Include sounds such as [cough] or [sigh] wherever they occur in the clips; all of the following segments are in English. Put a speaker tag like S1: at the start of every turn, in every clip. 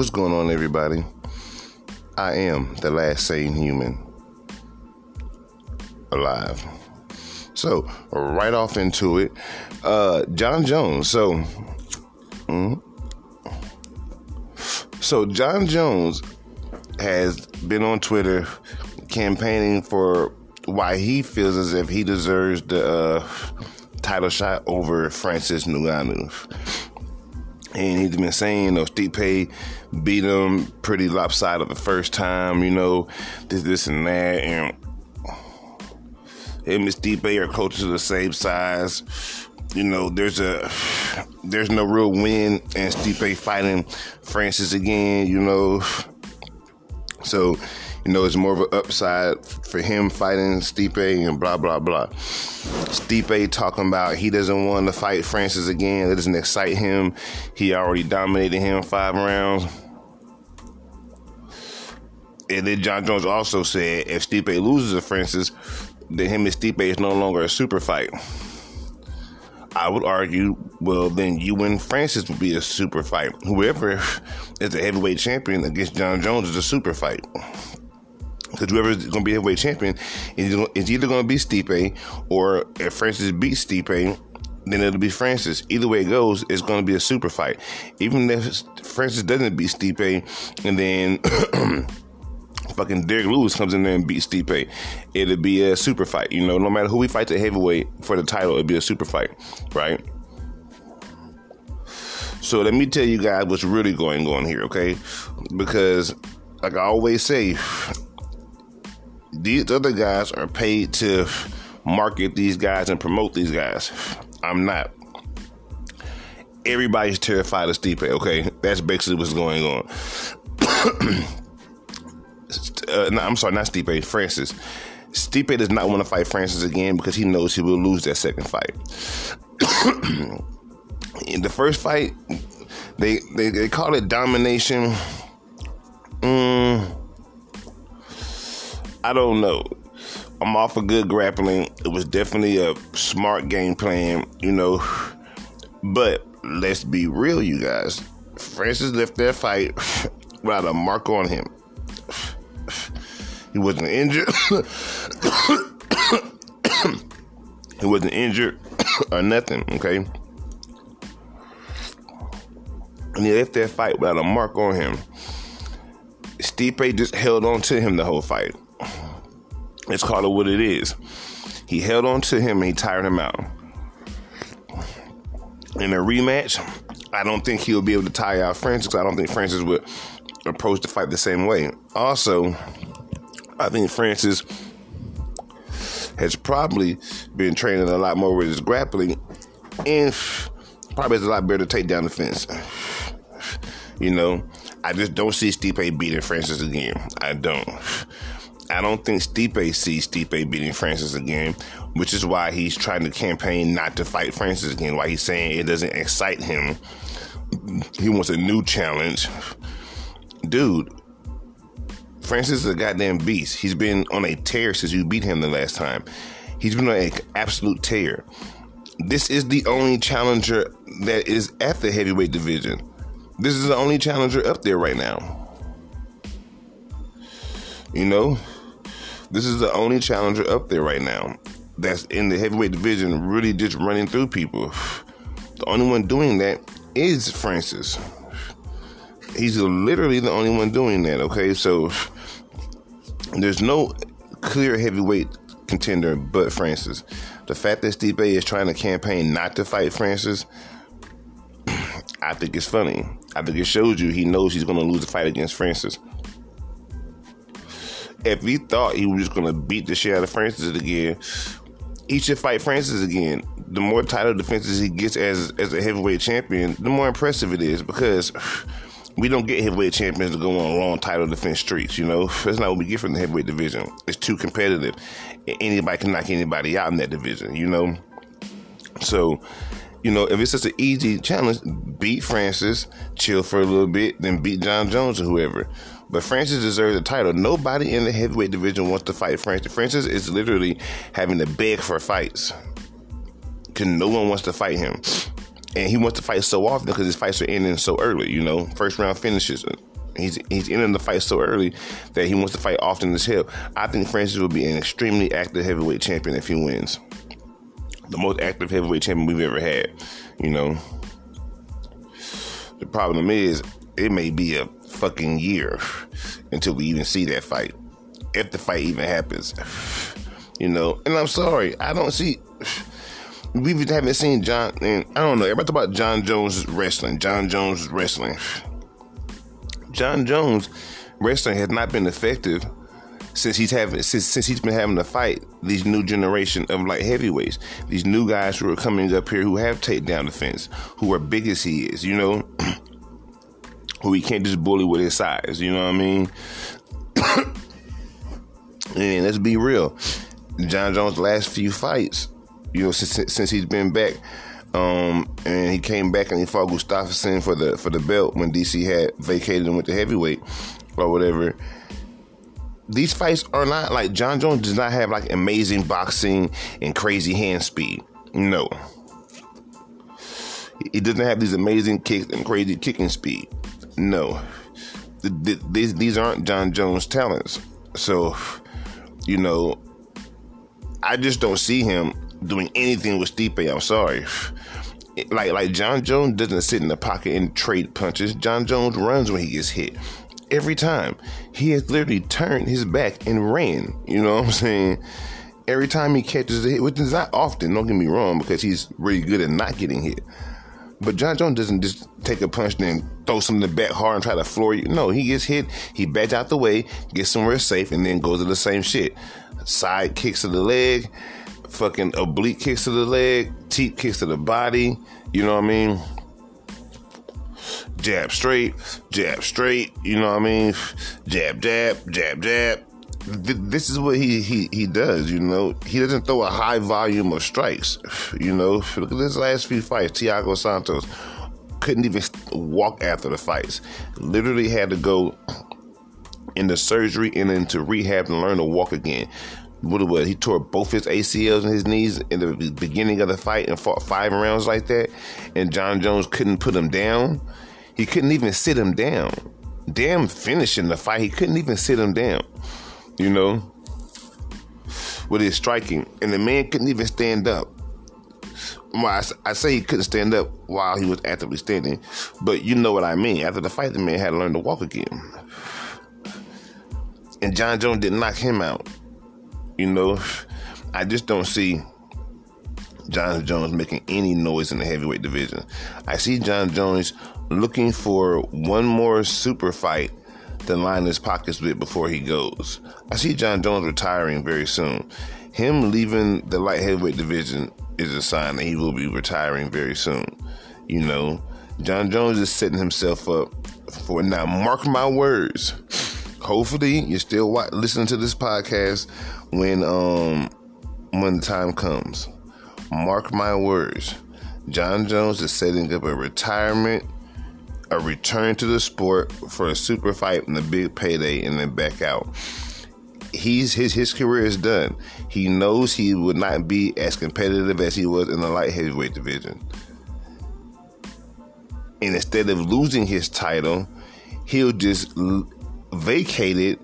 S1: What's going on, everybody? I am the last sane human alive. So, right off into it, uh, Jon Jones. So, mm, so Jon Jones has been on Twitter campaigning for why he feels as if he deserves the uh, title shot over Francis Ngannou and he's been saying, you know, Stipe beat him pretty lopsided the first time, you know, this, this, and that, and him and Stipe are close to the same size. You know, there's a there's no real win, and Stipe fighting Francis again. You know, so you know, it's more of an upside for him fighting Stipe and blah blah blah. Stipe talking about he doesn't want to fight Francis again. It doesn't excite him. He already dominated him five rounds. And then Jon Jones also said if Stipe loses to Francis, then him and Stipe is no longer a super fight. I would argue, well, then you and Francis would be a super fight. Whoever [laughs] is the heavyweight champion against Jon Jones is a super fight. Because whoever's going to be heavyweight champion is either going to be Stipe, or if Francis beats Stipe, then it'll be Francis. Either way it goes, it's going to be a super fight. Even if Francis doesn't beat Stipe, and then [clears throat] fucking Derrick Lewis comes in there and beats Stipe, it'll be a super fight. You know, no matter who we fight the heavyweight for the title, it'll be a super fight, right? So let me tell you guys what's really going on here, okay? Because, like I always say, these other guys are paid to market these guys and promote these guys. I'm not. Everybody's terrified of Stipe. Okay, that's basically what's going on. [clears throat] uh, no, I'm sorry, not Stipe. Francis. Stipe does not want to fight Francis again because he knows he will lose that second fight. [clears throat] In the first fight, they they, they call it domination. Mm, I don't know. I'm off a good grappling. It was definitely a smart game plan, you know. But let's be real, you guys. Francis left that fight [laughs] without a mark on him. He wasn't injured. [coughs] he wasn't injured [coughs] or nothing, okay? And he left that fight without a mark on him. Stipe just held on to him the whole fight. Let's call it what it is. He held on to him and he tired him out. In a rematch, I don't think he'll be able to tire out Francis. I don't think Francis would approach the fight the same way. Also, I think Francis has probably been training a lot more with his grappling and probably has a lot better takedown defense. You know, I just don't see Stipe beating Francis again. I don't. I don't think Stipe sees Stipe beating Francis again, which is why he's trying to campaign not to fight Francis again. Why he's saying it doesn't excite him. He wants a new challenge. Dude, Francis is a goddamn beast. He's been on a tear since you beat him the last time. He's been on an absolute tear. This is the only challenger that is at the heavyweight division. This is the only challenger up there right now. You know, this is the only challenger up there right now that's in the heavyweight division, really just running through people. The only one doing that is Francis. He's literally the only one doing that, okay? So there's no clear heavyweight contender but Francis. The fact that Stipe is trying to campaign not to fight Francis, [clears throat] I think it's funny. I think it shows you he knows he's going to lose the fight against Francis if he thought he was just gonna beat the shit out of Francis again, he should fight Francis again. The more title defenses he gets as as a heavyweight champion, the more impressive it is because we don't get heavyweight champions to go on long title defense streaks. You know, that's not what we get from the heavyweight division. It's too competitive. Anybody can knock anybody out in that division. You know, so you know, if it's such an easy challenge, beat Francis, chill for a little bit, then beat Jon Jones or whoever. But Francis deserves the title. Nobody in the heavyweight division wants to fight Francis. Francis is literally having to beg for fights because no one wants to fight him. And he wants to fight so often because his fights are ending so early, you know, first round finishes. He's he's in the fight so early that he wants to fight often as hell. I think Francis will be an extremely active heavyweight champion if he wins. The most active heavyweight champion we've ever had. You know. The problem is, it may be a fucking year until we even see that fight, if the fight even happens. You know, and I'm sorry, I don't see. We haven't seen Jon, and I don't know. Everybody about Jon Jones wrestling. Jon Jones wrestling. Jon Jones wrestling has not been effective since he's having since, since he's been having to fight these new generation of like heavyweights, these new guys who are coming up here who have takedown defense, who are big as he is, you know, [clears throat] who he can't just bully with his size, you know what I mean? [coughs] and let's be real, Jon Jones' last few fights, you know, since, since he's been back, um, and he came back and he fought Gustafsson for the for the belt when DC had vacated him with the heavyweight or whatever. These fights are not like Jon Jones does not have like amazing boxing and crazy hand speed. No. He doesn't have these amazing kicks and crazy kicking speed. No. These these aren't Jon Jones talents. So, you know, I just don't see him doing anything with Stipe. I'm sorry. Like like Jon Jones doesn't sit in the pocket and trade punches. Jon Jones runs when he gets hit. Every time. He has literally turned his back and ran. You know what I'm saying? Every time he catches a hit, which is not often, don't get me wrong, because he's really good at not getting hit. But Jon Jones doesn't just take a punch and then throw something back hard and try to floor you. No, he gets hit, he backs out the way, gets somewhere safe, and then goes to the same shit. Side kicks to the leg, fucking oblique kicks to the leg, teep kicks to the body. You know what I mean? Jab straight, jab straight. You know what I mean? Jab, jab, jab, jab. This is what he, he he does. You know, he doesn't throw a high volume of strikes. You know, look at his last few fights. Thiago Santos couldn't even walk after the fights. Literally had to go into surgery and into rehab and learn to walk again what it was. He tore both his ACLs and his knees in the beginning of the fight and fought five rounds like that. And Jon Jones couldn't put him down. He couldn't even sit him down. Damn, finishing the fight, he couldn't even sit him down. You know, with his striking, and the man couldn't even stand up. Well, I, I say he couldn't stand up while he was actively standing, but you know what I mean. After the fight, the man had to learn to walk again. And Jon Jones didn't knock him out. You know, I just don't see Jon Jones making any noise in the heavyweight division. I see Jon Jones looking for one more super fight to line his pockets with before he goes. I see Jon Jones retiring very soon. Him leaving the light heavyweight division is a sign that he will be retiring very soon. You know, Jon Jones is setting himself up for now. Mark my words. Hopefully, you're still listening to this podcast when um when the time comes. Mark my words. Jon Jones is setting up a retirement, a return to the sport for a super fight and a big payday, and then back out. He's his his career is done. He knows he would not be as competitive as he was in the light heavyweight division. And instead of losing his title, he'll just vacate it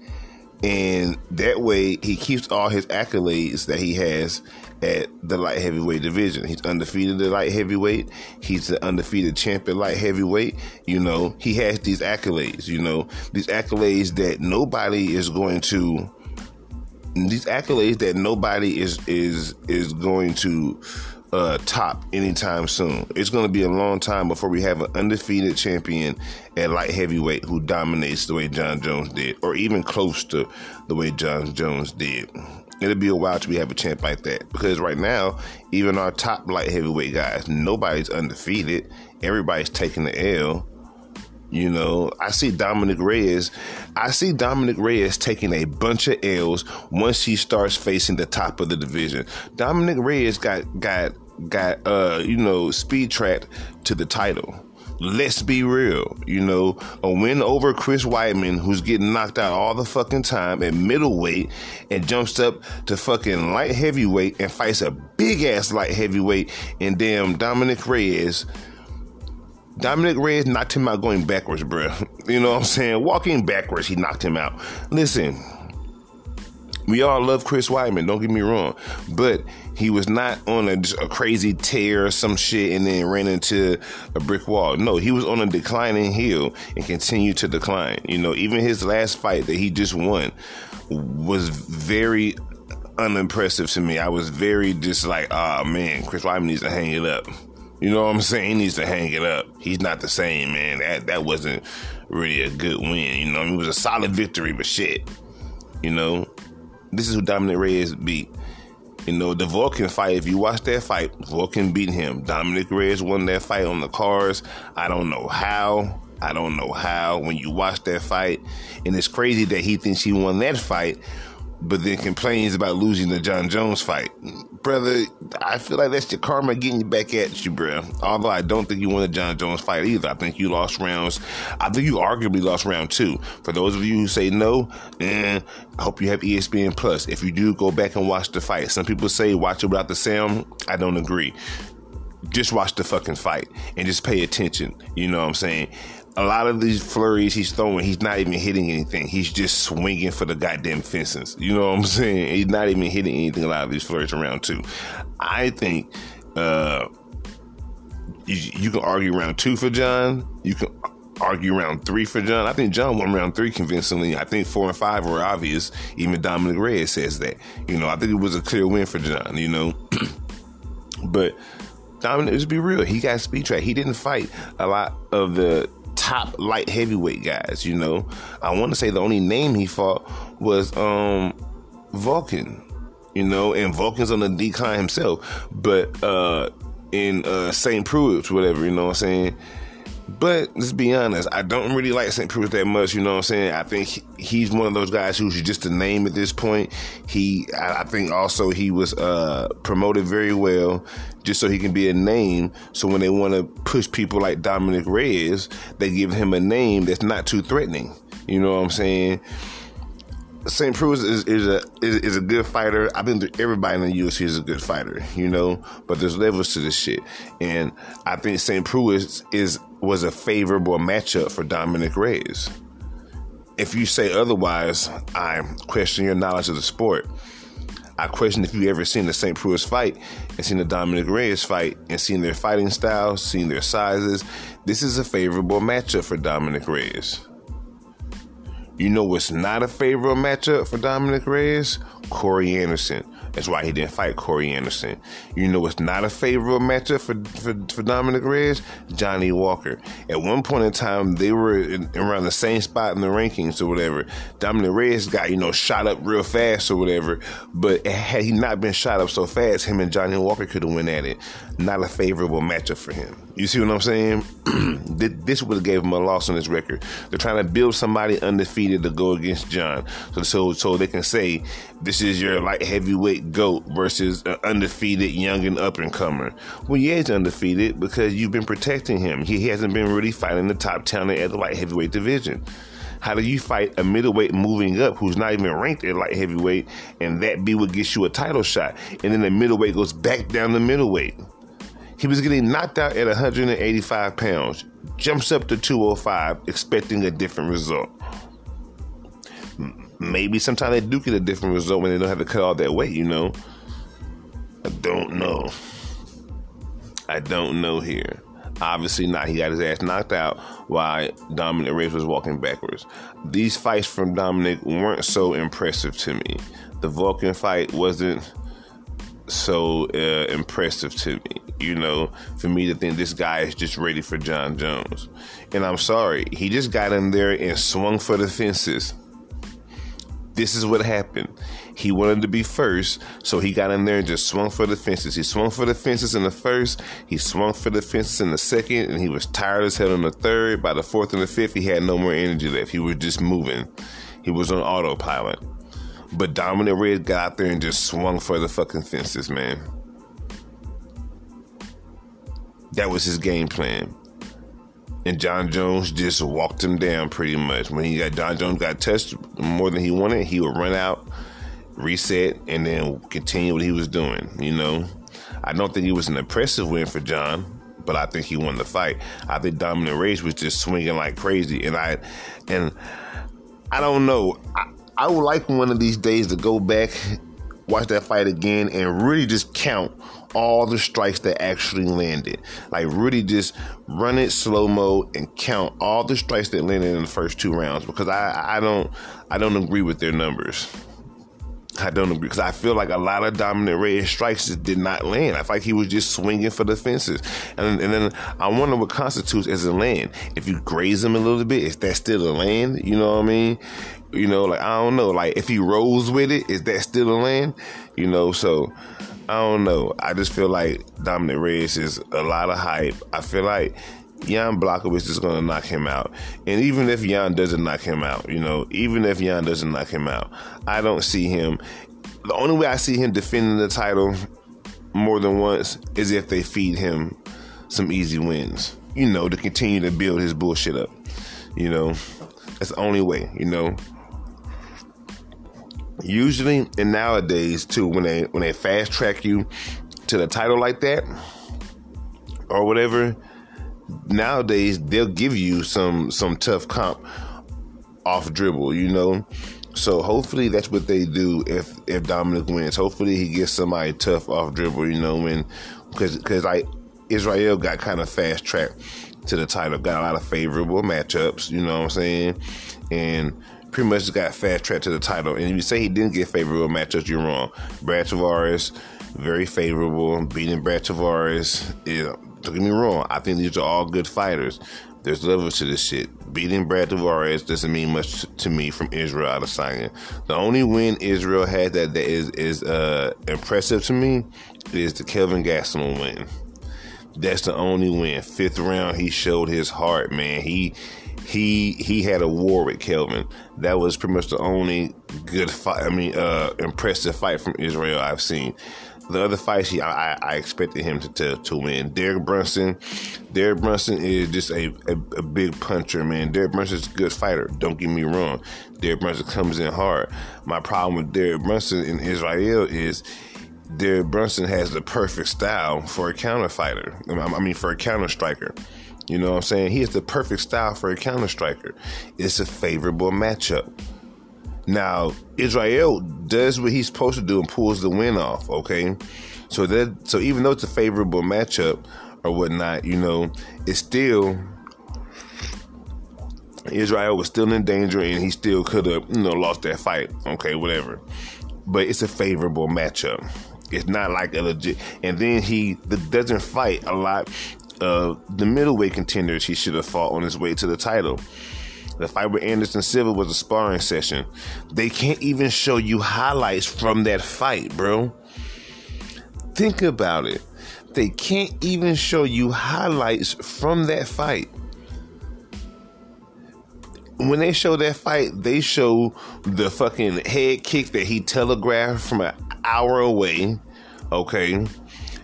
S1: and that way he keeps all his accolades that he has at the light heavyweight division. He's undefeated at light heavyweight. He's the undefeated champion light heavyweight. You know, he has these accolades, you know, these accolades that nobody is going to these accolades that nobody is is is going to uh, top anytime soon. It's going to be a long time before we have an undefeated champion at light heavyweight who dominates the way Jon Jones did, or even close to the way Jon Jones did. It'll be a while till we have a champ like that because right now, even our top light heavyweight guys, nobody's undefeated. Everybody's taking the L. You know, I see Dominick Reyes. I see Dominick Reyes taking a bunch of L's once he starts facing the top of the division. Dominick Reyes got got got uh you know speed tracked to the title. Let's be real, you know, a win over Chris Weidman, who's getting knocked out all the fucking time at middleweight and jumps up to fucking light heavyweight and fights a big ass light heavyweight and damn Dominick Reyes Dominick Reyes knocked him out going backwards, bro. [laughs] You know what I'm saying? Walking backwards, he knocked him out. Listen, we all love Chris Weidman, don't get me wrong, but he was not on a, a, crazy tear or some shit and then ran into a brick wall. No, he was on a declining hill and continued to decline. You know, even his last fight that he just won was very unimpressive to me. I was very just like, oh man, Chris Weidman needs to hang it up. You know what I'm saying? He needs to hang it up. He's not the same, man. That that wasn't really a good win. You know, it was a solid victory, but shit. You know, this is who Dominick Reyes beat. You know, the Volkan fight, if you watch that fight, Volkan beat him. Dominick Reyes won that fight on the cars. I don't know how. I don't know how. When you watch that fight, and it's crazy that he thinks he won that fight but then complains about losing the Jon Jones fight. Brother, I feel like that's your karma getting you back at you, bro. Although I don't think you won the Jon Jones fight either. I think you lost rounds. I think you arguably lost round two. For those of you who say no, eh, I hope you have ESPN Plus. If you do, go back and watch the fight. Some people say watch it without the sound. I don't agree just watch the fucking fight and just pay attention. You know what I'm saying? A lot of these flurries he's throwing, he's not even hitting anything. He's just swinging for the goddamn fences. You know what I'm [laughs] saying? He's not even hitting anything. A lot of these flurries around two. I think uh, you, you can argue round two for Jon. You can argue round three for Jon. I think Jon won round three convincingly. I think four and five were obvious. Even Dominick Reyes says that. You know, I think it was a clear win for Jon, You know, [clears throat] but Dominick, let's be real. He got speed track. He didn't fight a lot of the top light heavyweight guys. You know, I want to say the only name he fought was um Volkan. You know, and Volkan's on the decline himself, but uh in uh St. Preux, whatever. You know what I'm saying? But let's be honest, I don't really like St. Preux that much. You know what I'm saying? I think he's one of those guys who's just a name at this point. He, I think also he was uh, promoted very well just so he can be a name. So when they want to push people like Dominick Reyes, they give him a name that's not too threatening. You know what I'm saying? St. Preux is, is a is, is, a good fighter. I've think everybody in the UFC is a good fighter, you know. But there's levels to this shit, and I think St. Preux is, is was a favorable matchup for Dominick Reyes. If you say otherwise, I question your knowledge of the sport. I question if you ever seen the St. Preux fight and seen the Dominick Reyes fight and seen their fighting styles, seen their sizes. This is a favorable matchup for Dominick Reyes. You know what's not a favorable matchup for Dominick Reyes? Corey Anderson. That's why he didn't fight Corey Anderson. You know what's not a favorable matchup for, for, for Dominick Reyes? Johnny Walker. At one point in time, they were in, around the same spot in the rankings or whatever. Dominick Reyes got, you know, shot up real fast or whatever. But had he not been shot up so fast, him and Johnny Walker could have went at it. Not a favorable matchup for him. You see what I'm saying? [clears throat] this would have gave him a loss on his record. They're trying to build somebody undefeated to go against Jon, So so so they can say this is your light heavyweight GOAT versus an undefeated young and up and comer. Well, yeah, he's undefeated because you've been protecting him. He he hasn't been really fighting the top talent at the light heavyweight division. How do you fight a middleweight moving up who's not even ranked at light heavyweight and that be what gets you a title shot? And then the middleweight goes back down the middleweight. He was getting knocked out at 185 pounds, jumps up to 205, expecting a different result. Maybe sometimes they do get a different result when they don't have to cut all that weight, you know. I don't know. I don't know here. Obviously not. He got his ass knocked out while Dominick Reyes was walking backwards. These fights from Dominick weren't so impressive to me. The Volkan fight wasn't so uh, impressive to me. You know, for me to think this guy is just ready for Jon Jones. And I'm sorry, he just got in there and swung for the fences this is what happened. He wanted to be first, so he got in there and just swung for the fences. He swung for the fences in the first, he swung for the fences in the second, and he was tired as hell in the third. By the fourth and the fifth, he had no more energy left. He was just moving. He was on autopilot. But Dominic Red got out there and just swung for the fucking fences, man. That was his game plan and Jon Jones just walked him down pretty much. When he got Jon Jones got touched more than he wanted, he would run out, reset, and then continue what he was doing. You know, I don't think it was an impressive win for Jon, but I think he won the fight. I think Dominick Reyes was just swinging like crazy, and I and I don't know. I, I would like one of these days to go back, watch that fight again, and really just count all the strikes that actually landed. Like really just run it slow mo and count all the strikes that landed in the first two rounds because I I don't I don't agree with their numbers. I don't agree because I feel like a lot of Dominick Reyes strikes just did not land. I feel like he was just swinging for the fences, and and then I wonder what constitutes as a land. If you graze him a little bit, is that still a land? You know what I mean? You know, like I don't know. Like if he rolls with it, is that still a land? You know, so I don't know. I just feel like Dominick Reyes is a lot of hype. I feel like Jan Blachowicz is going to knock him out. And even if Jan doesn't knock him out, you know, even if Jan doesn't knock him out, I don't see him. The only way I see him defending the title more than once is if they feed him some easy wins, you know, to continue to build his bullshit up. You know, that's the only way, you know. Usually, and nowadays too, when they when they fast track you to the title like that or whatever, nowadays they'll give you some some tough comp off dribble, you know. So hopefully that's what they do if if Dominick wins. Hopefully he gets somebody tough off dribble, you know, when because because I Israel got kind of fast tracked to the title, got a lot of favorable matchups, you know what I'm saying, and pretty much got fast tracked to the title. And if you say he didn't get favorable matchups, you're wrong. Brad Tavares, very favorable, beating Brad Tavares. Don't get me wrong. I think these are all good fighters. There's levels to this shit. Beating Brad Tavares doesn't mean much to me from Israel out of Adesanya. The only win Israel had that, that is is uh, impressive to me is the Kelvin Gastelum win. That's the only win. Fifth round, he showed his heart, man. He he he had a war with Kelvin. That was pretty much the only good fight. I mean, uh, impressive fight from Israel I've seen. The other fights, he, I, I expected him to, to, to win. Derek Brunson, Derek Brunson is just a, a, a big puncher, man. Derek Brunson's a good fighter. Don't get me wrong. Derek Brunson comes in hard. My problem with Derek Brunson in Israel is Derek Brunson has the perfect style for a counter fighter. I mean, for a counter striker. You know what I'm saying? He has the perfect style for a counter striker. It's a favorable matchup. Now, Israel does what he's supposed to do and pulls the win off, okay? So that so even though it's a favorable matchup or whatnot, you know, it's still Israel was still in danger and he still could have, you know, lost that fight. Okay, whatever. But it's a favorable matchup. It's not like a legit and then he doesn't fight a lot of the middleweight contenders he should have fought on his way to the title. The fight with Anderson Silva was a sparring session. They can't even show you highlights from that fight, bro. Think about it. They can't even show you highlights from that fight. When they show that fight, they show the fucking head kick that he telegraphed from an hour away. Okay.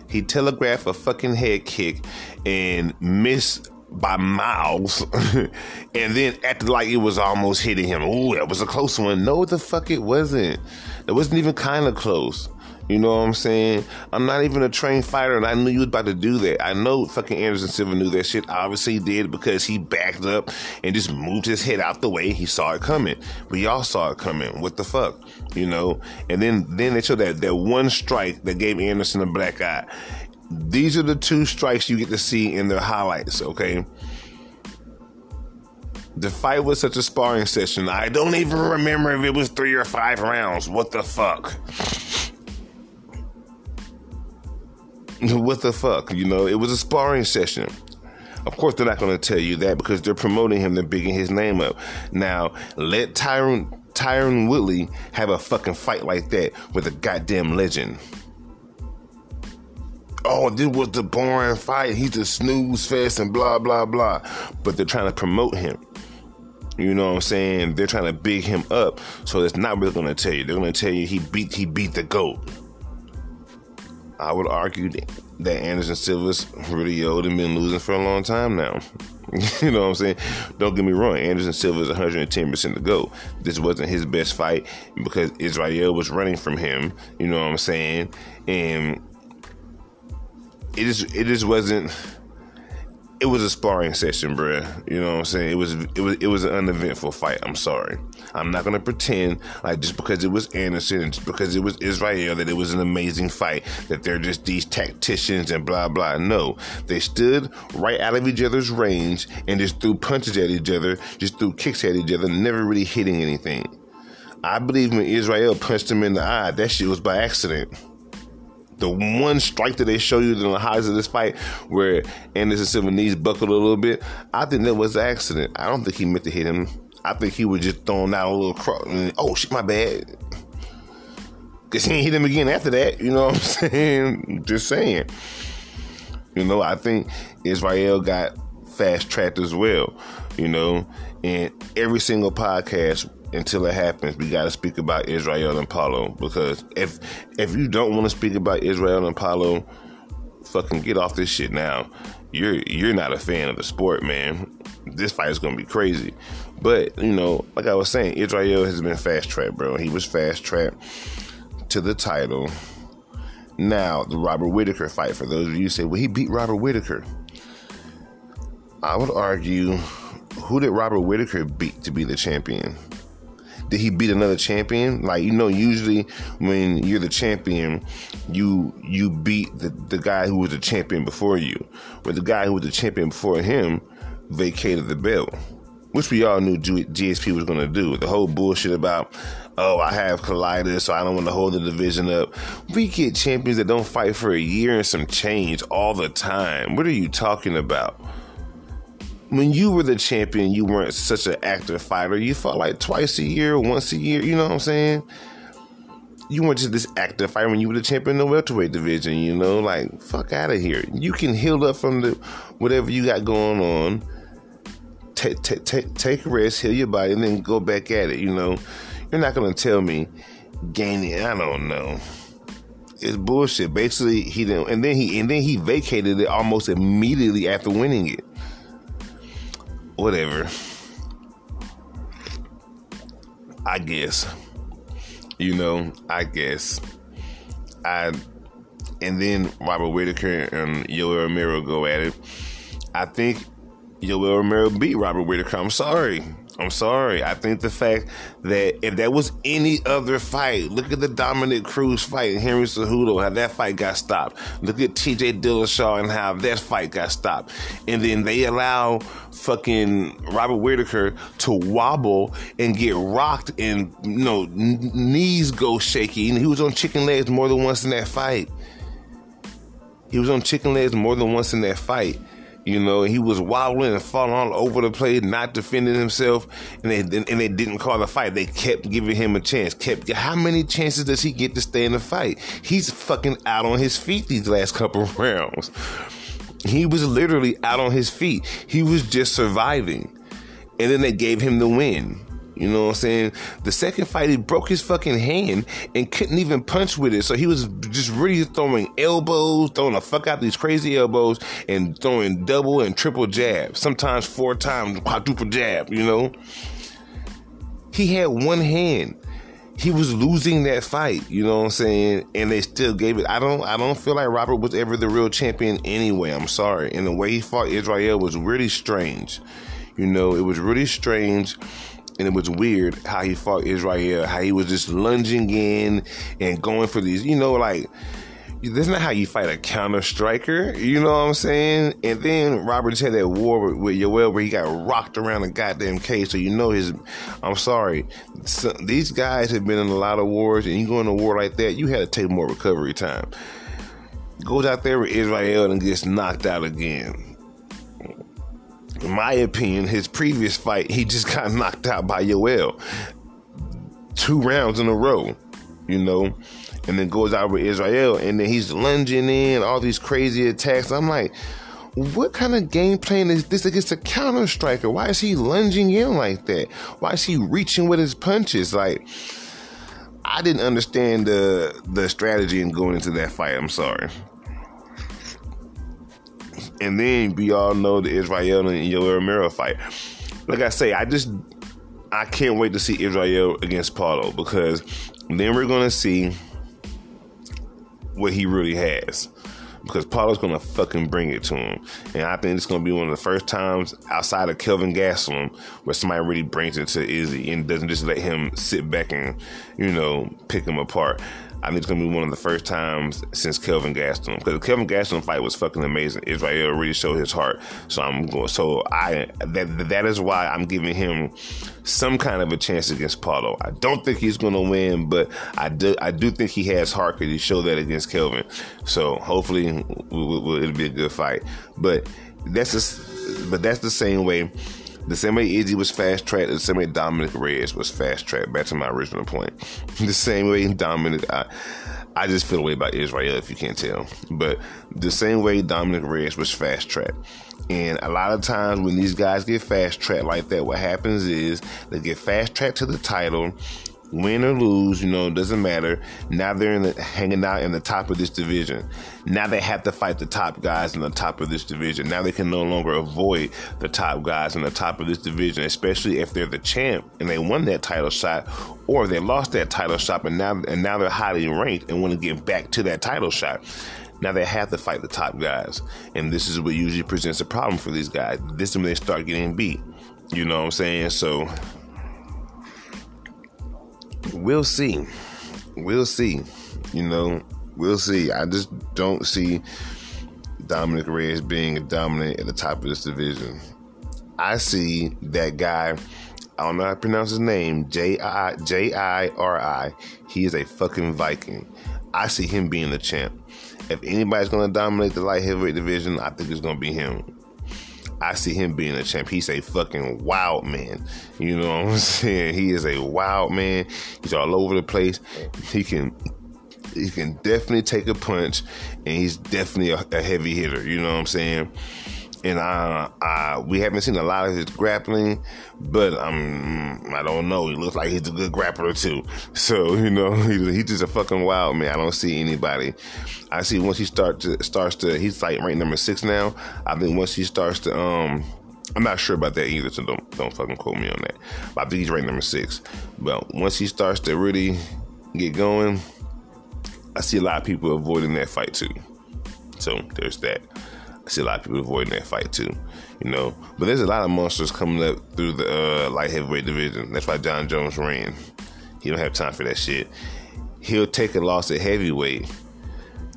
S1: He telegraphed a fucking head kick and missed by miles [laughs] and then acted like it was almost hitting him. Ooh, that was a close one. No, the fuck it wasn't. It wasn't even kind of close. You know what I'm saying? I'm not even a trained fighter, and I knew you was about to do that. I know fucking Anderson Silva knew that shit. Obviously, he did because he backed up and just moved his head out the way. He saw it coming. We all saw it coming. What the fuck? You know? And then then they showed that that one strike that gave Anderson a black eye. These are the two strikes you get to see in their highlights, okay? The fight was such a sparring session. I don't even remember if it was three or five rounds. What the fuck? what the fuck? You know, it was a sparring session. Of course, they're not going to tell you that because they're promoting him, they're bigging his name up. Now, let Tyron Tyron Woodley have a fucking fight like that with a goddamn legend oh, this was the boring fight. He's a snooze fest and blah, blah, blah. But they're trying to promote him. You know what I'm saying? They're trying to big him up. So it's not really going to tell you. They're going to tell you he beat he beat the GOAT. I would argue that Anderson Silva's really old and been losing for a long time now. [laughs] you know what I'm saying? Don't get me wrong. Anderson Silva's 110% the GOAT. This wasn't his best fight because Israel was running from him. You know what I'm saying? And it just it just wasn't it was a sparring session, bruh. You know what I'm saying? It was it was it was an uneventful fight. I'm sorry. I'm not gonna pretend like just because it was Anderson and just because it was Israel that it was an amazing fight, that they're just these tacticians and blah blah. No. They stood right out of each other's range and just threw punches at each other, just threw kicks at each other, never really hitting anything. I believe when Israel punched him in the eye, that shit was by accident the one strike that they show you in the highs of this fight where Anderson Silva knees buckled a little bit, I think that was accident. I don't think he meant to hit him. I think he was just throwing out a little cross. Oh shit, my bad. Cause he didn't hit him again after that. You know what I'm [laughs] saying? Just saying. You know, I think Israel got fast tracked as well. You know, and every single podcast until it happens, we got to speak about Israel and Paulo because if if you don't want to speak about Israel and Paulo, fucking get off this shit now. You're you're not a fan of the sport, man. This fight is gonna be crazy. But you know, like I was saying, Israel has been fast tracked, bro. He was fast tracked to the title. Now the Robert Whitaker fight. For those of you say, well, he beat Robert Whitaker. I would argue, who did Robert Whitaker beat to be the champion? Did he beat another champion? Like you know, usually when you're the champion, you you beat the, the guy who was the champion before you. But the guy who was the champion before him vacated the belt, which we all knew GSP was going to do. The whole bullshit about, oh, I have colitis, so I don't want to hold the division up. We get champions that don't fight for a year and some change all the time. What are you talking about? When you were the champion, you weren't such an active fighter. You fought like twice a year, once a year. You know what I'm saying? You weren't just this active fighter when you were the champion in the welterweight division. You know, like fuck out of here. You can heal up from the whatever you got going on. Take take take take a rest, heal your body, and then go back at it. You know, you're not gonna tell me gaining. I don't know it's bullshit. Basically, he didn't, and then he and then he vacated it almost immediately after winning it whatever. I guess. You know, I guess. I and then Robert Whitaker and Yoel Romero go at it. I think Yoel Romero beat Robert Whitaker. I'm sorry. I'm sorry. I think the fact that if that was any other fight, look at the Dominick Cruz fight and Henry Cejudo, how that fight got stopped. Look at TJ Dillashaw and how that fight got stopped. And then they allow fucking Robert Whitaker to wobble and get rocked and, you know, knees go shaky. And he was on chicken legs more than once in that fight. He was on chicken legs more than once in that fight. You know, he was wobbling and falling all over the place, not defending himself, and they and they didn't call the fight. They kept giving him a chance. Kept how many chances does he get to stay in the fight? He's fucking out on his feet these last couple rounds. He was literally out on his feet. He was just surviving, and then they gave him the win. You know what I'm saying? The second fight, he broke his fucking hand and couldn't even punch with it. So he was just really throwing elbows, throwing the fuck out these crazy elbows, and throwing double and triple jabs. Sometimes four times quadruple jab, you know? He had one hand. He was losing that fight, you know what I'm saying? And they still gave it. I don't I don't feel like Robert was ever the real champion anyway. I'm sorry. And the way he fought Israel was really strange. You know, it was really strange and it was weird how he fought Israel, how he was just lunging in and going for these, you know, like that's not how you fight a counter striker, you know what I'm saying? And then Robert just had that war with, with Yoel where he got rocked around the goddamn cage, so you know his. I'm sorry, so, these guys have been in a lot of wars, and you go in a war like that, you had to take more recovery time. Goes out there with Israel and gets knocked out again in my opinion, his previous fight, he just [laughs] got knocked out by Yoel. Two rounds in a row, you know, and then goes out with Israel, and then he's lunging in all these crazy attacks. I'm like, what kind of game plan is this against a counter striker? Why is he lunging in like that? Why is he reaching with his punches? Like, I didn't understand the the strategy in going into that fight. I'm sorry. And then we all know the Israel and Yoel Romero fight. Like I say, I just I can't wait to see Israel against Paulo because then we're gonna see what he really has. because Paulo's gonna fucking bring it to him, and I think it's gonna be one of the first times outside of Kelvin Gastelum where somebody really brings it to Izzy and doesn't just let him sit back and you know pick him apart. I think it's gonna be one of the first times since Kelvin Gastelum because the Kelvin Gastelum fight was fucking amazing. Israel really showed his heart, so I'm going. So I that that is why I'm giving him some kind of a chance against Paulo. I don't think he's gonna win, but I do I do think he has heart because he showed that against Kelvin. So hopefully it'll be a good fight. But that's just, but that's the same way the same way Izzy was fast tracked, the same way Dominick Reyes was fast tracked. Back to my original point. [laughs] The same way Dominick, I, I just feel a way about Israel if you can't tell. But the same way Dominick Reyes was fast tracked. And a lot of times when these guys get fast tracked like that, what happens is they get fast tracked to the title win or lose, you know, doesn't matter. Now they're the, hanging out in the top of this division. Now they have to fight the top guys in the top of this division. Now they can no longer avoid the top guys in the top of this division, especially if they're the champ and they won that title shot, or they lost that title shot and now and now they're highly ranked and want to get back to that title shot. Now they have to fight the top guys, and this is what usually presents a problem for these guys. This is when they start getting beat. You know what I'm saying? So we'll see. We'll see. You know, we'll see. I just don't see Dominick Reyes being a dominant at the top of this division. I see that guy. I don't know how to pronounce his name. J I J I R I. He is a fucking Viking. I see him being the champ. If anybody's to dominate the light heavyweight division, I think it's to be him. I see him being a champ. He's a fucking wild man. You know what I'm [laughs] saying? He is a wild man. He's all over the place. He can he can definitely take a punch, and he's definitely a, a heavy hitter. You know what I'm saying? And I, I, we haven't seen a lot of his grappling, but um, I don't know. He looks like he's a good grappler too. So you know, [laughs] he, he's just a fucking wild man. I don't see anybody. I see once he starts to starts to he's like rank number six now. I think once he starts to um. I'm not sure about that either, so don't don't fucking quote me on that. But I think he's ranked number six. But once he starts to really get going, I see a lot of people avoiding that fight too. So there's that. I see a lot of people avoiding that fight too, you know. But there's a lot of monsters coming up through the uh, light heavyweight division. That's why Jon Jones ran. He don't have time for that shit. He'll take a loss at heavyweight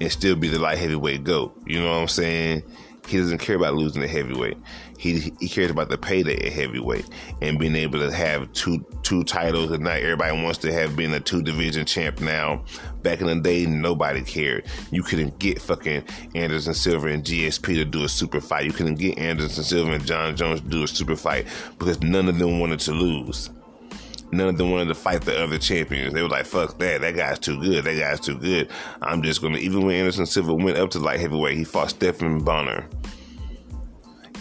S1: and still be the light heavyweight goat. You know what I'm saying? He doesn't care about losing the heavyweight. He he cares about the payday at heavyweight and being able to have two two titles. And not everybody wants to have been a two division champ now. Back in the day, nobody cared. You couldn't get fucking Anderson Silva and GSP to do a super fight. You couldn't get Anderson Silva and Jon Jones to do a super fight because none of them wanted to lose none of them wanted to fight the other champions. They were like, fuck that. That guy's too good. That guy's too good. I'm just going to, even when Anderson Silva went up to light heavyweight, he fought Stephan Bonnar.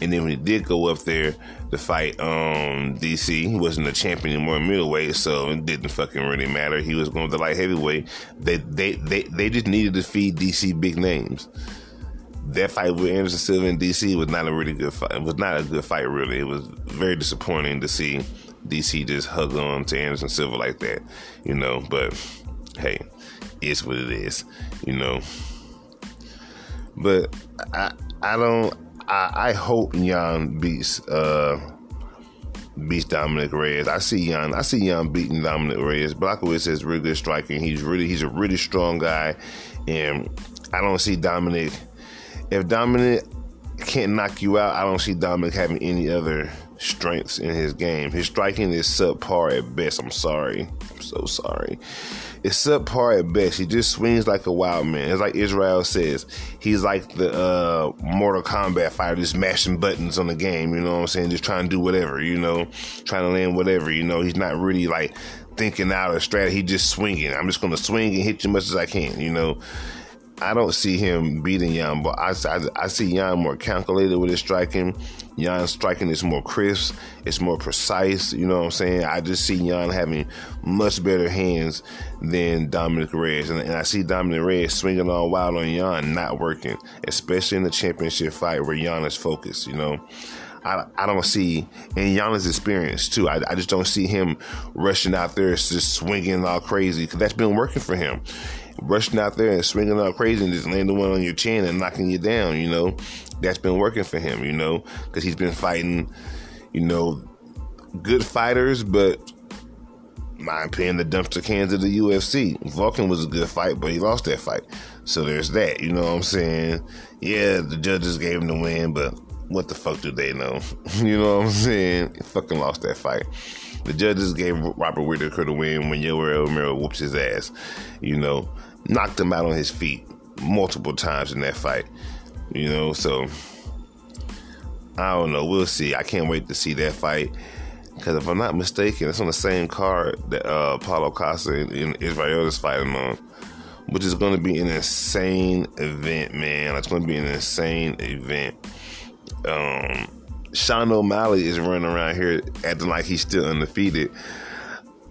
S1: And then when he did go up there to fight um, DC, he wasn't a champion anymore in middleweight, so it didn't fucking really matter. He was going to light heavyweight. They they they they just needed to feed DC big names. That fight with Anderson Silva and DC was not a really good fight. It was not a good fight, really. It was very disappointing to see DC just hug on to Anderson Silva like that, you know. But hey, it's what it is, you know. But I I don't I, I hope Yan beats uh beats Dominick Reyes. I see Yan I see Yan beating Dominick Reyes. Blachowicz has really good striking. He's really he's a really strong guy, and I don't see Dominick. If Dominick can't knock you out, I don't see Dominick having any other strengths in his game. His striking is subpar at best. I'm sorry. I'm so sorry. It's subpar at best. He just swings like a wild man. It's like Israel says. He's like the uh, Mortal Kombat fighter, just mashing buttons on the game. You know what I'm saying? Just trying to do whatever. You know, trying to land whatever. You know, he's not really like thinking out a strategy. He just swinging. I'm just gonna swing and hit you as much as I can. You know. I don't see him beating Yan, but I, I, I see Yan more calculated with his striking. Yan's striking is more crisp, it's more precise. You know what I'm saying? I just see Yan having much better hands than Dominick Reyes, and, and I see Dominick Reyes swinging all wild on Yan, not working, especially in the championship fight where Yan is focused. You know. I, I don't see, and Giannis' experience too. I, I just don't see him rushing out there just swinging all crazy because that's been working for him. Rushing out there and swinging out crazy and just landing one on your chin and knocking you down. You know, that's been working for him. You know, because he's been fighting, you know, good fighters, but my opinion, the dumpster cans of the UFC. Volkan was a good fight, but he lost that fight. So there's that. You know what I'm saying? Yeah, the judges gave him the win, but what the fuck do they know? [laughs] you know what I'm saying? He fucking lost that fight. The judges gave Robert Whitaker the win when Yoel Romero whoops his ass. You know, knocked him out on his feet multiple times in that fight. You know, so I don't know. We'll see. I can't wait to see that fight. Because if I'm not mistaken, it's on the same card that uh, Paulo Costa and Israel is fighting on, which is going to be an insane event, man. It's going to be an insane event. Um, Sean O'Malley is running around here acting like he's still undefeated.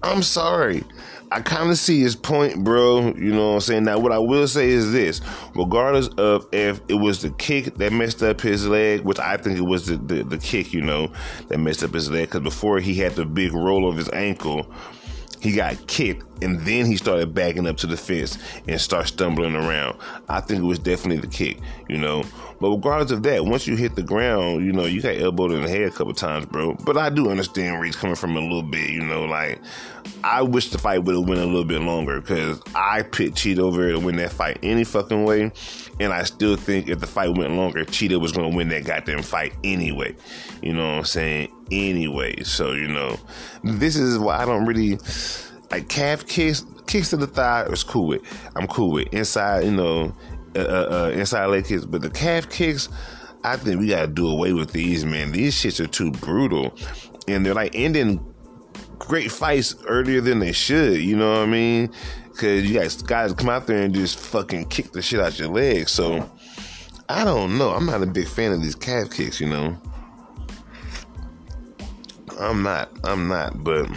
S1: I'm sorry. I kind of see his point, bro. You know what I'm saying? Now, what I will say is this regardless of if it was the kick that messed up his leg, which I think it was the, the, the kick, you know, that messed up his leg, because before he had the big roll of his ankle, he got kicked and then he started backing up to the fence and start stumbling around. I think it was definitely the kick, you know. But regardless of that, once you hit the ground, you know, you got elbowed in the head a couple times, bro. But I do understand where he's coming from a little bit, you know, like I wish the fight would have went a little bit longer because I picked Chito Vera to win that fight any fucking way. And I still think if the fight went longer, Chito was gonna win that goddamn fight anyway. You know what I'm saying? Anyway. So, you know, this is why I don't really like calf kicks, kicks to the thigh is cool with. I'm cool with inside, you know, uh, uh, uh, inside leg kicks, but the calf kicks, I think we gotta do away with these, man. These shits are too brutal, and they're like ending great fights earlier than they should. You know what I mean? Because you guys guys come out there and just fucking kick the shit out your legs. So I don't know. I'm not a big fan of these calf kicks. You know, I'm not. I'm not. But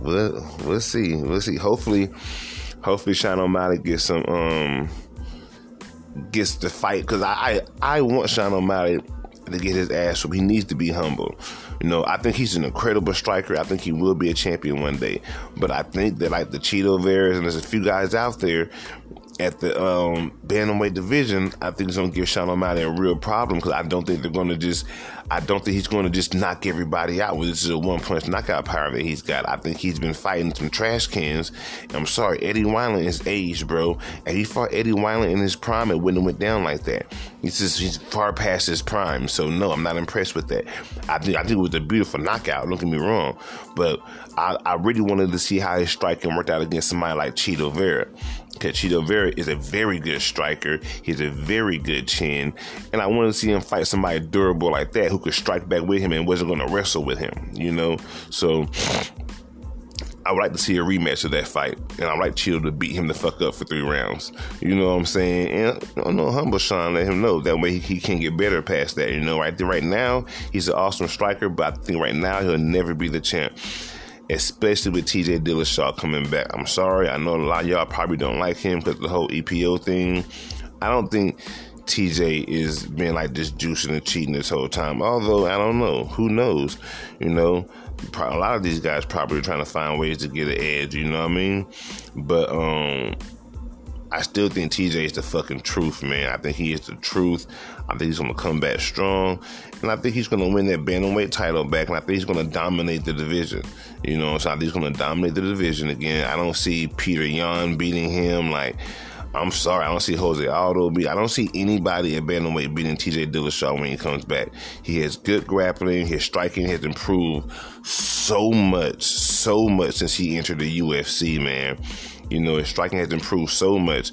S1: we'll we'll see. We'll see. Hopefully, hopefully Sean O'Malley gets some um gets the fight because I, I I want Sean O'Malley to get his ass up. He needs to be humble. You know, I think he's an incredible striker. I think he will be a champion one day. But I think that like the Chito Veras and there's a few guys out there at the um, bantamweight division, I think it's going to give Sean O'Malley a real problem because I don't think they're going to just, I don't think he's going to just knock everybody out with this is a one punch knockout power that he's got. I think he's been fighting some trash cans. I'm sorry, Eddie Wineland is aged, bro. And he fought Eddie Wineland in his prime, it wouldn't went down like that. He's just he's far past his prime. So no, I'm not impressed with that. I think I think it was a beautiful knockout. Don't get me wrong, but I, I really wanted to see how his striking worked out against somebody like Chito Vera. Because Chito Vera is a very good striker. He's a very good chin. And I wanted to see him fight somebody durable like that who could strike back with him and wasn't going to wrestle with him, you know? So I would like to see a rematch of that fight. And I'd like Chito to beat him the fuck up for three rounds. You know what I'm saying? And don't know, humble Sean, let him know. That way he, he can get better past that, you know? Right, right now, he's an awesome striker, but I think right now he'll never be the champ especially with TJ Dillashaw coming back. I'm sorry, I know a lot of y'all probably don't like him because the whole EPO thing. I don't think TJ is being like this juicing and cheating this whole time. Although I don't know, who knows? You know, a lot of these guys probably are trying to find ways to get an edge. You know what I mean? But um, I still think TJ is the fucking truth, man. I think he is the truth. I think he's gonna come back strong, and I think he's gonna win that bantamweight title back, and I think he's gonna dominate the division. You know, so I think he's gonna dominate the division again. I don't see Petr Yan beating him. Like, I'm sorry, I don't see Jose Aldo beat. I don't see anybody at bantamweight beating TJ Dillashaw when he comes back. He has good grappling. His striking has improved so much, so much since he entered the UFC, man. You know, his striking has improved so much.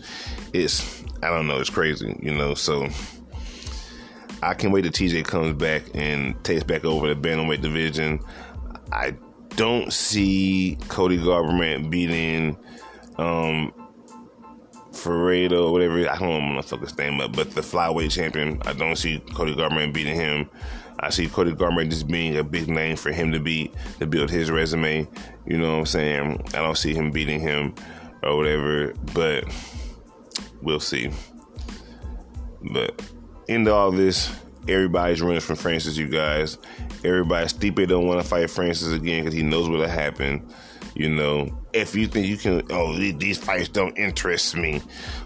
S1: It's I don't know, it's crazy, you know, so I can't wait till TJ comes back and takes back over the bantamweight division. I don't see Cody Garbrandt beating um Ferreira or whatever. I don't know fuck his name up, but the flyweight champion. I don't see Cody Garbrandt beating him. I see Cody Garbrandt just being a big name for him to beat to build his resume. You know what I'm saying? I don't see him beating him or whatever, but we'll see. But into all this, everybody's running from Francis, you guys. Everybody, Stipe don't want to fight Francis again because he knows what'll happen. You know, if you think you can, oh, these fights don't interest me.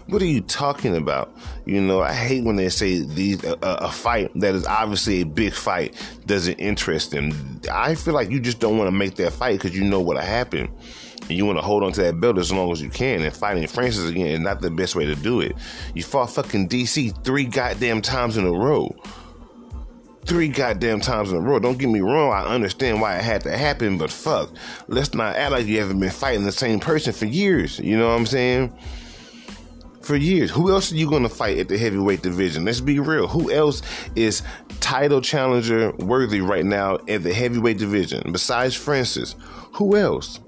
S1: What are you talking about? You know, I hate when they say these uh, a fight that is obviously a big fight doesn't interest them. I feel like you just don't want to make that fight because you know what'll happen. And you want to hold on to that belt as long as you can. And fighting Francis again is not the best way to do it. You fought fucking DC three goddamn times in a row three goddamn times in a row. Don't get me wrong, I understand why it had to happen, but fuck, let's not act like you haven't been fighting the same person for years. You know what I'm saying? For years. Who else are you going to fight at the heavyweight division? Let's be real. Who else is title challenger worthy right now at the heavyweight division besides Francis? Who else?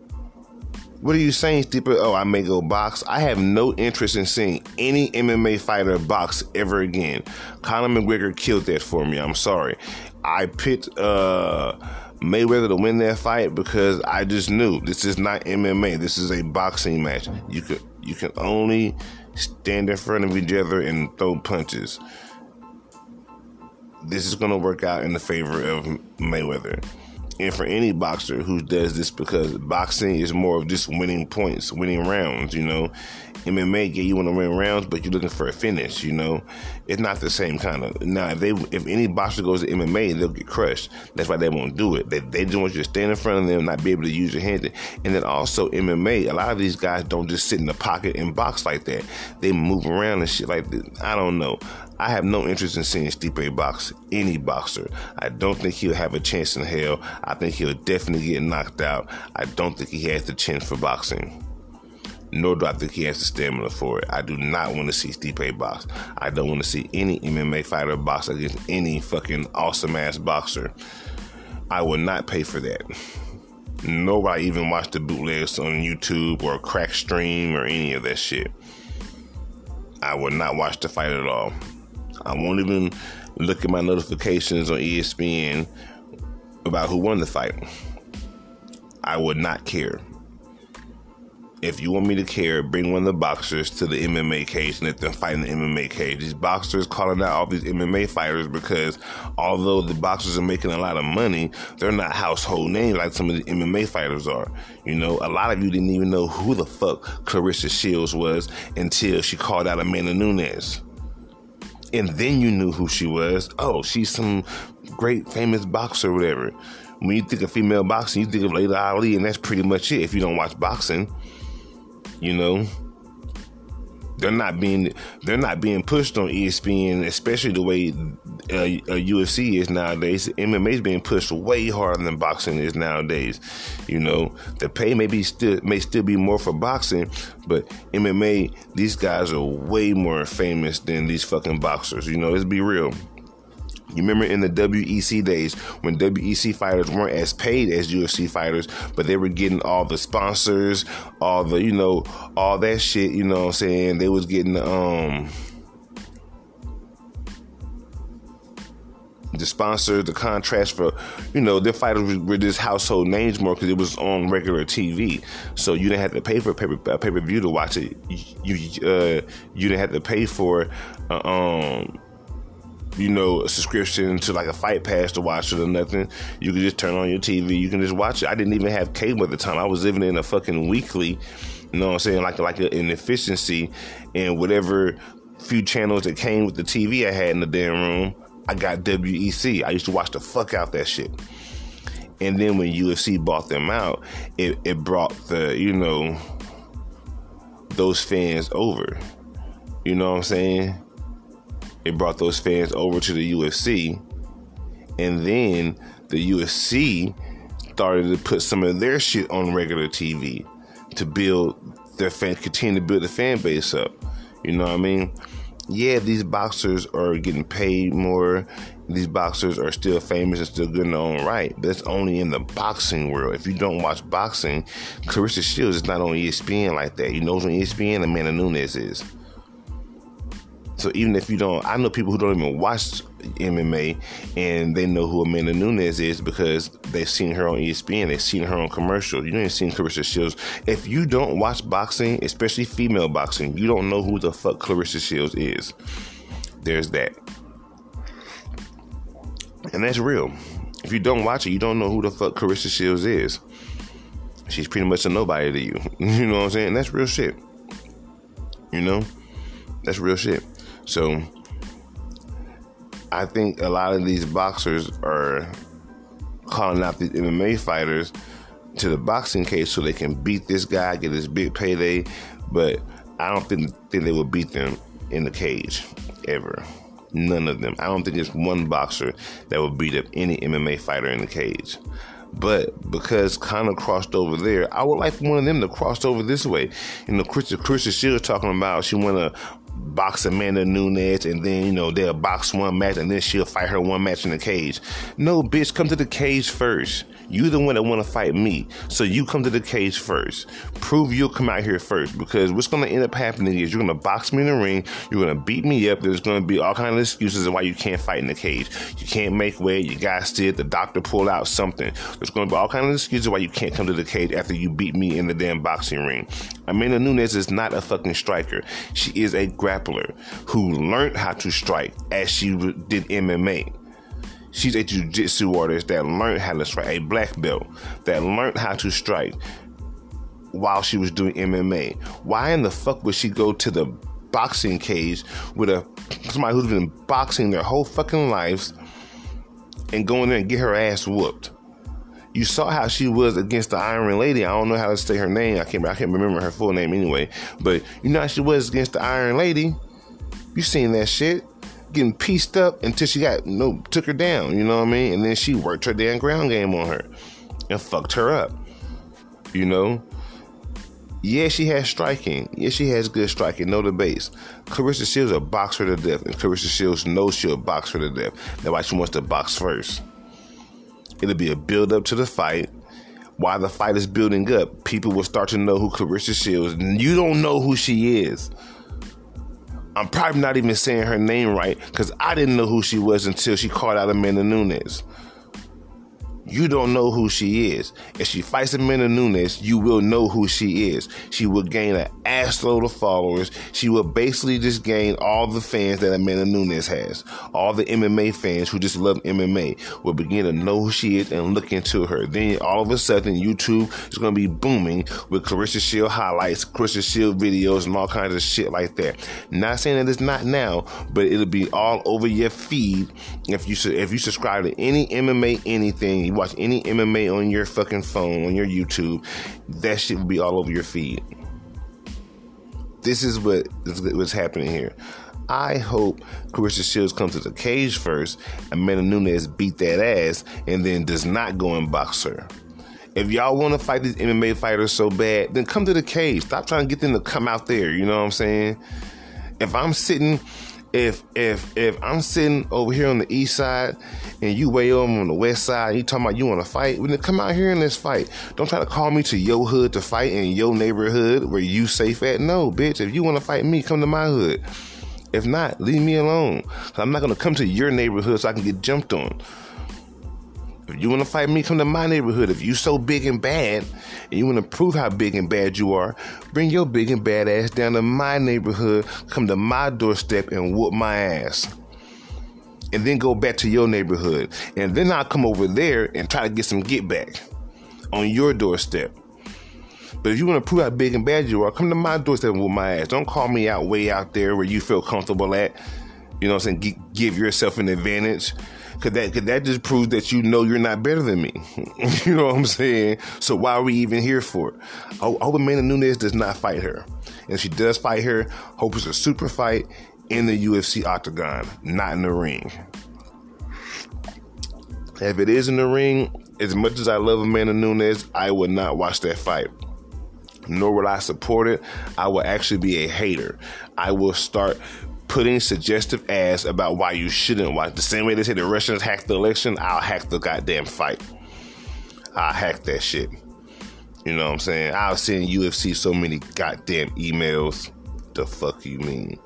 S1: What are you saying, Stipe? Oh, I may go box. I have no interest in seeing any MMA fighter box ever again. Conor McGregor killed that for me. I'm sorry. I picked uh, Mayweather to win that fight because I just knew this is not MMA. This is a boxing match. You could you can only stand in front of each other and throw punches. This is going to work out in the favor of Mayweather and for any boxer who does this because boxing is more of just winning points, winning rounds, you know. MMA get you want to win rounds, but you're looking for a finish, you know. It's not the same kind of now if they if any boxer goes to MMA, they'll get crushed. That's why they won't do it. They they just want you to stand in front of them, not be able to use your hands. And then also MMA, a lot of these guys don't just sit in the pocket and box like that. They move around and shit like this. I don't know. I have no interest in seeing Stipe box any boxer. I don't think he'll have a chance in hell. I think he'll definitely get knocked out. I don't think he has the chance for boxing. Nor do I think he has the stamina for it. I do not want to see Stipe box. I don't want to see any MMA fighter box against any fucking awesome ass boxer. I will not pay for that. I even watch the bootlegs on YouTube or crack stream or any of that shit. I will not watch the fight at all. I won't even look at my notifications on ESPN about who won the fight. I would not care. If you want me to care, bring one of the boxers to the MMA cage and let them fight in the MMA cage. These boxers calling out all these MMA fighters because although the boxers are making a lot of money, they're not household names like some of the MMA fighters are. You know, a lot of you didn't even know who the fuck Claressa Shields was until she called out Amanda Nunes and then you knew who she was. Oh, she's some great famous boxer or whatever. When you think of female boxing, you think of Laila Ali, and that's pretty much it. If you don't watch boxing, you know, they're not being they're not being pushed on ESPN, especially the way uh, uh, UFC is nowadays. MMA is being pushed way harder than boxing is nowadays. You know, the pay maybe still may still be more for boxing, but MMA these guys are way more famous than these fucking boxers. You know, let's be real. You remember in the WEC days when WEC fighters weren't as paid as UFC fighters, but they were getting all the sponsors, all the, you know, all that shit, you know what I'm saying? They was getting the um the sponsors, the contracts for, you know, their fighters were just household names more because it was on regular TV. So you didn't have to pay for a pay per view to watch it. You uh, you didn't have to pay for uh, um you know, a subscription to like a fight pass to watch it or nothing. You can just turn on your TV. You can just watch it. I didn't even have cable at the time. I was living in a fucking weekly, you know what I'm saying? Like like an efficiency and whatever few channels that came with the TV I had in the damn room. I got WEC. I used to watch the fuck out that shit. And then when UFC bought them out, it, it brought the, you know, those fans over. You know what I'm saying? It brought those fans over to the UFC, and then the UFC started to put some of their shit on regular TV to build their fan, continue to build the fan base up. You know what I mean? Yeah, these boxers are getting paid more. These boxers are still famous and still good in their own right. But that's only in the boxing world. If you don't watch boxing, Claressa Shields is not on ESPN like that. You know who's on ESPN? Amanda Nunes is. So even if you don't, I know people who don't even watch MMA and they know who Amanda Nunes is because they've seen her on ESPN, they've seen her on commercials. You ain't seen Claressa Shields. If you don't watch boxing, especially female boxing, you don't know who the fuck Claressa Shields is. There's that. And that's real. If you don't watch it, you don't know who the fuck Claressa Shields is. she's pretty much a nobody to you. [laughs] You know what I'm saying? That's real shit. You know? That's real shit. So I think a lot of these boxers are calling out these MMA fighters to the boxing cage so they can beat this guy, get this big payday. But I don't think, think they will beat them in the cage ever. None of them. I don't think there's one boxer that will beat up any MMA fighter in the cage. But because Conor crossed over there, I would like one of them to cross over this way. You know, Christian Christian Shield talking about she want to box Amanda Nunes and then, you know, they'll box one match and then she'll fight her one match in the cage. No, bitch, come to the cage first. You the one that want to fight me. So you come to the cage first. Prove you'll come out here first because what's going to end up happening is you're going to box me in the ring. You're going to beat me up. There's going to be all kinds of excuses of why you can't fight in the cage. You can't make weight. You guys did. The doctor pulled out something. There's going to be all kinds of excuses why you can't come to the cage after you beat me in the damn boxing ring. Amanda Nunes is not a fucking striker. She is a grappler who learned how to strike as she did MMA. She's a jiu-jitsu artist that learned how to strike, a black belt that learned how to strike while she was doing MMA. Why in the fuck would she go to the boxing cage with a somebody who's been boxing their whole fucking lives and go in there and get her ass whooped? You saw how she was against the Iron Lady. I don't know how to say her name. I can't. I can't remember her full name anyway. But you know how she was against the Iron Lady. You seen that shit? Getting pieced up until she got no took her down, you know what I mean? And then she worked her damn ground game on her and fucked her up. You know? Yeah, she has striking. Yeah, she has good striking, no debate. Claressa Shields a box her to death, and Claressa Shields knows she'll box her to death. That's why she wants to box first. It'll be a build up to the fight. While the fight is building up, people will start to know who Claressa Shields. You don't know who she is. I'm probably not even saying her name right because I didn't know who she was until she called out Amanda Nunes you don't know who she is. If she fights Amanda Nunes, you will know who she is. She will gain an assload of followers. She will basically just gain all the fans that Amanda Nunes has. All the MMA fans who just love MMA will begin to know who she is and look into her. Then all of a sudden, YouTube is going to be booming with Claressa Shield highlights, Claressa Shield videos, and all kinds of shit like that. Not saying that it's not now, but it'll be all over your feed if you if you subscribe to any MMA anything watch any MMA on your fucking phone, on your YouTube, that shit will be all over your feed. This is what is what's happening here. I hope Claressa Shields comes to the cage first, and Amanda Nunes beat that ass, and then does not go and box her. If y'all want to fight these MMA fighters so bad, then come to the cage. Stop trying to get them to come out there. You know what I'm saying? If I'm sitting if if if I'm sitting over here on the east side and you way over on the west side, you talking about you want to fight, then come out here and let's fight. Don't try to call me to your hood to fight in your neighborhood where you safe at. No, bitch. If you want to fight me, come to my hood. If not, leave me alone. I'm not gonna come to your neighborhood so I can get jumped on. If you want to fight me, come to my neighborhood. If you so big and bad, and you want to prove how big and bad you are, bring your big and bad ass down to my neighborhood, come to my doorstep and whoop my ass. And then go back to your neighborhood. And then I'll come over there and try to get some get back on your doorstep. But if you want to prove how big and bad you are, come to my doorstep and whoop my ass. Don't call me out way out there where you feel comfortable at. You know what I'm saying? give yourself an advantage. Cause that, cause that just proves that you know you're not better than me. [laughs] you know what I'm saying? So why are we even here for it? Hope Amanda Nunes does not fight her. And if she does fight her, hope it's a super fight in the UFC octagon, not in the ring. If it is in the ring, as much as I love Amanda Nunes, I would not watch that fight. Nor would I support it. I will actually be a hater. I will start putting suggestive ads about why you shouldn't watch. The same way they say the Russians hacked the election, I'll hack the goddamn fight. I'll hack that shit. You know what I'm saying? I'll send UFC so many goddamn emails. The fuck you mean?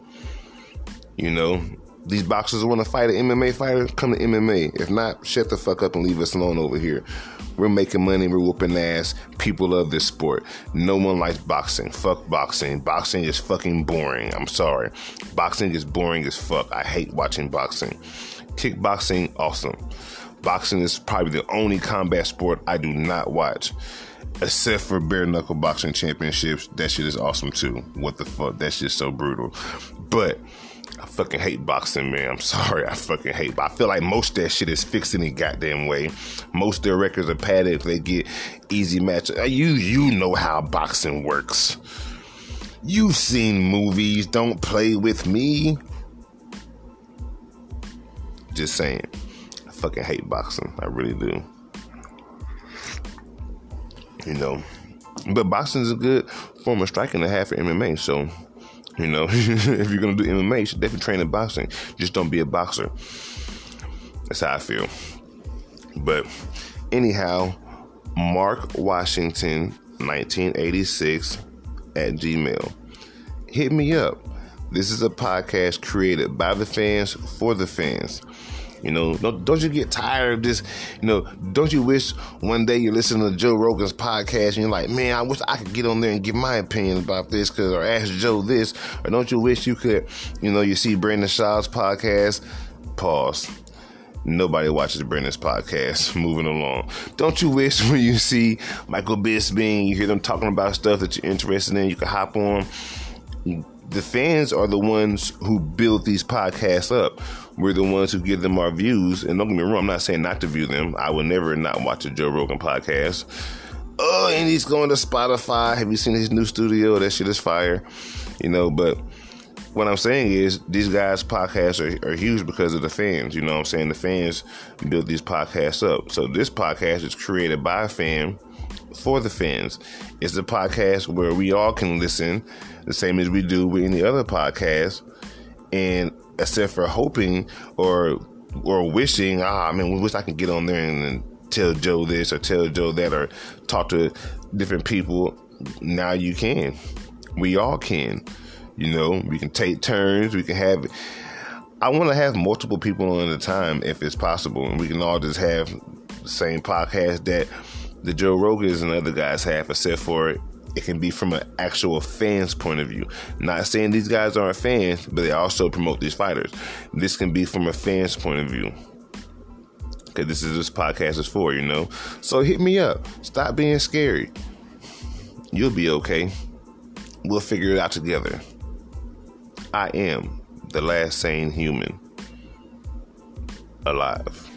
S1: You know, these boxers want to fight an MMA fighter, come to MMA. If not, shut the fuck up and leave us alone over here. We're making money, we're whooping ass. People love this sport. No one likes boxing. Fuck boxing. Boxing is fucking boring. I'm sorry. Boxing is boring as fuck. I hate watching boxing. Kickboxing, awesome. Boxing is probably the only combat sport I do not watch. except for bare knuckle boxing championships. That shit is awesome too. What the fuck? That's just so brutal. But I fucking hate boxing, man. I'm sorry. I fucking hate. But I feel like most of that shit is fixed any goddamn way. Most of their records are padded if they get easy matches. Uh, you you know how boxing works. You've seen movies. Don't play with me. Just saying. I fucking hate boxing. I really do. You know. But boxing is a good form of striking to have for MMA. So, you know, [laughs] if you're gonna do MMA, you should definitely train in boxing. Just don't be a boxer. That's how I feel. But anyhow, Mark Washington, 1986 at Gmail. Hit me up. This is a podcast created by the fans for the fans. You know, don't, don't you get tired of this? You know, don't you wish one day you're listening to Joe Rogan's podcast and you're like, man, I wish I could get on there and give my opinion about this, cause or ask Joe this, or don't you wish you could, you know, you see Brendan Schaub's podcast? Pause. Nobody watches Brendan's podcast. [laughs] Moving along. Don't you wish [laughs] when you see Michael Bisping, you hear them talking about stuff that you're interested in, you can hop on? The fans are the ones who build these podcasts up. We're the ones who give them our views. And don't get me wrong, I'm not saying not to view them. I would never not watch a Joe Rogan podcast. Oh, and he's going to Spotify. Have you seen his new studio? That shit is fire. You know, but what I'm saying is these guys' podcasts are, are, huge because of the fans. You know what I'm saying? The fans build these podcasts up. So this podcast is created by a fan for the fans. It's a podcast where we all can listen the same as we do with any other podcast. And except for hoping or or wishing, ah, I mean, we wish I could get on there and, and tell Joe this or tell Joe that or talk to different people. Now you can. We all can. You know, we can take turns. We can have. I want to have multiple people on at a time if it's possible, and we can all just have the same podcast that the Joe Rogans and other guys have, except for it can be from an actual fan's point of view. Not saying these guys aren't fans, but they also promote these fighters. This can be from a fan's point of view. Because this is this podcast is for, you know. So hit me up. Stop being scary. You'll be okay. We'll figure it out together. I am the last sane human alive.